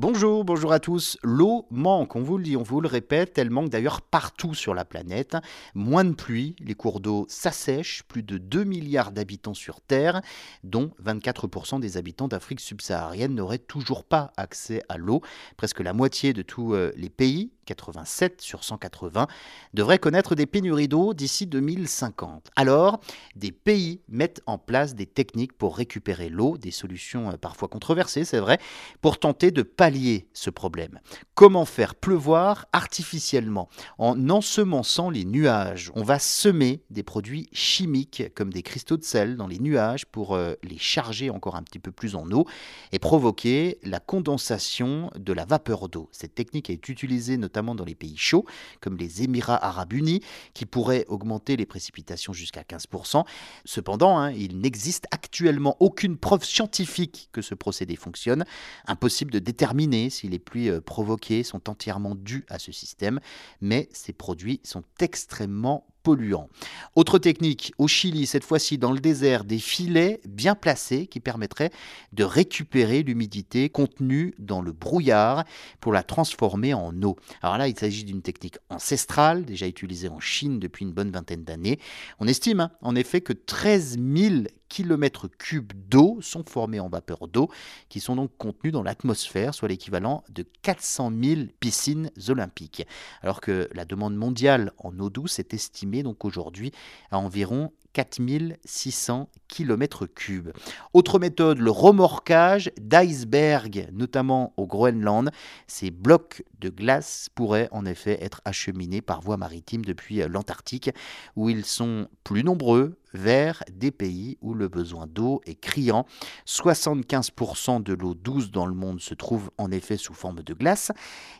Bonjour, bonjour à tous. L'eau manque, on vous le dit, on vous le répète, elle manque d'ailleurs partout sur la planète. Moins de pluie, les cours d'eau s'assèchent, plus de 2 milliards d'habitants sur Terre, dont 24% des habitants d'Afrique subsaharienne n'auraient toujours pas accès à l'eau. Presque la moitié de tous euh, les pays 87 sur 180, devraient connaître des pénuries d'eau d'ici 2050. Alors, des pays mettent en place des techniques pour récupérer l'eau, des solutions euh, parfois controversées, c'est vrai, pour tenter de pallier ce problème. Comment faire pleuvoir artificiellement En ensemençant les nuages, on va semer des produits chimiques comme des cristaux de sel dans les nuages pour euh, les charger encore un petit peu plus en eau et provoquer la condensation de la vapeur d'eau. Cette technique est utilisée notamment dans les pays chauds, comme les Émirats arabes unis, qui pourraient augmenter les précipitations jusqu'à 15%. Cependant, hein, il n'existe actuellement aucune preuve scientifique que ce procédé fonctionne. Impossible de déterminer si les pluies euh, provoquées sont entièrement dues à ce système, mais ces produits sont extrêmement polluants. Autre technique, au Chili, cette fois-ci dans le désert, des filets bien placés qui permettraient de récupérer l'humidité contenue dans le brouillard pour la transformer en eau. Alors là, il s'agit d'une technique ancestrale, déjà utilisée en Chine depuis une bonne vingtaine d'années. On estime hein, en effet que 13 000 kilomètres cubes d'eau sont formés en vapeur d'eau, qui sont donc contenus dans l'atmosphère, soit l'équivalent de 400 000 piscines olympiques. Alors que la demande mondiale en eau douce est estimée donc aujourd'hui à environ 4600 km3. Autre méthode, le remorquage d'icebergs, notamment au Groenland. Ces blocs de glace pourraient en effet être acheminés par voie maritime depuis l'Antarctique, où ils sont plus nombreux vers des pays où le besoin d'eau est criant. 75% de l'eau douce dans le monde se trouve en effet sous forme de glace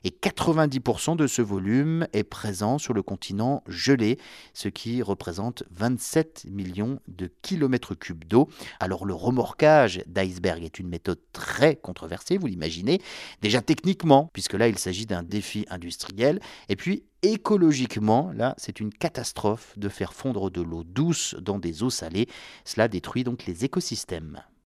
et 90% de ce volume est présent sur le continent gelé, ce qui représente 27 millions de kilomètres cubes d'eau. Alors le remorquage d'iceberg est une méthode très controversée, vous l'imaginez, déjà techniquement, puisque là il s'agit d'un défi industriel, et puis écologiquement, là, c'est une catastrophe de faire fondre de l'eau douce dans des eaux salées. Cela détruit donc les écosystèmes.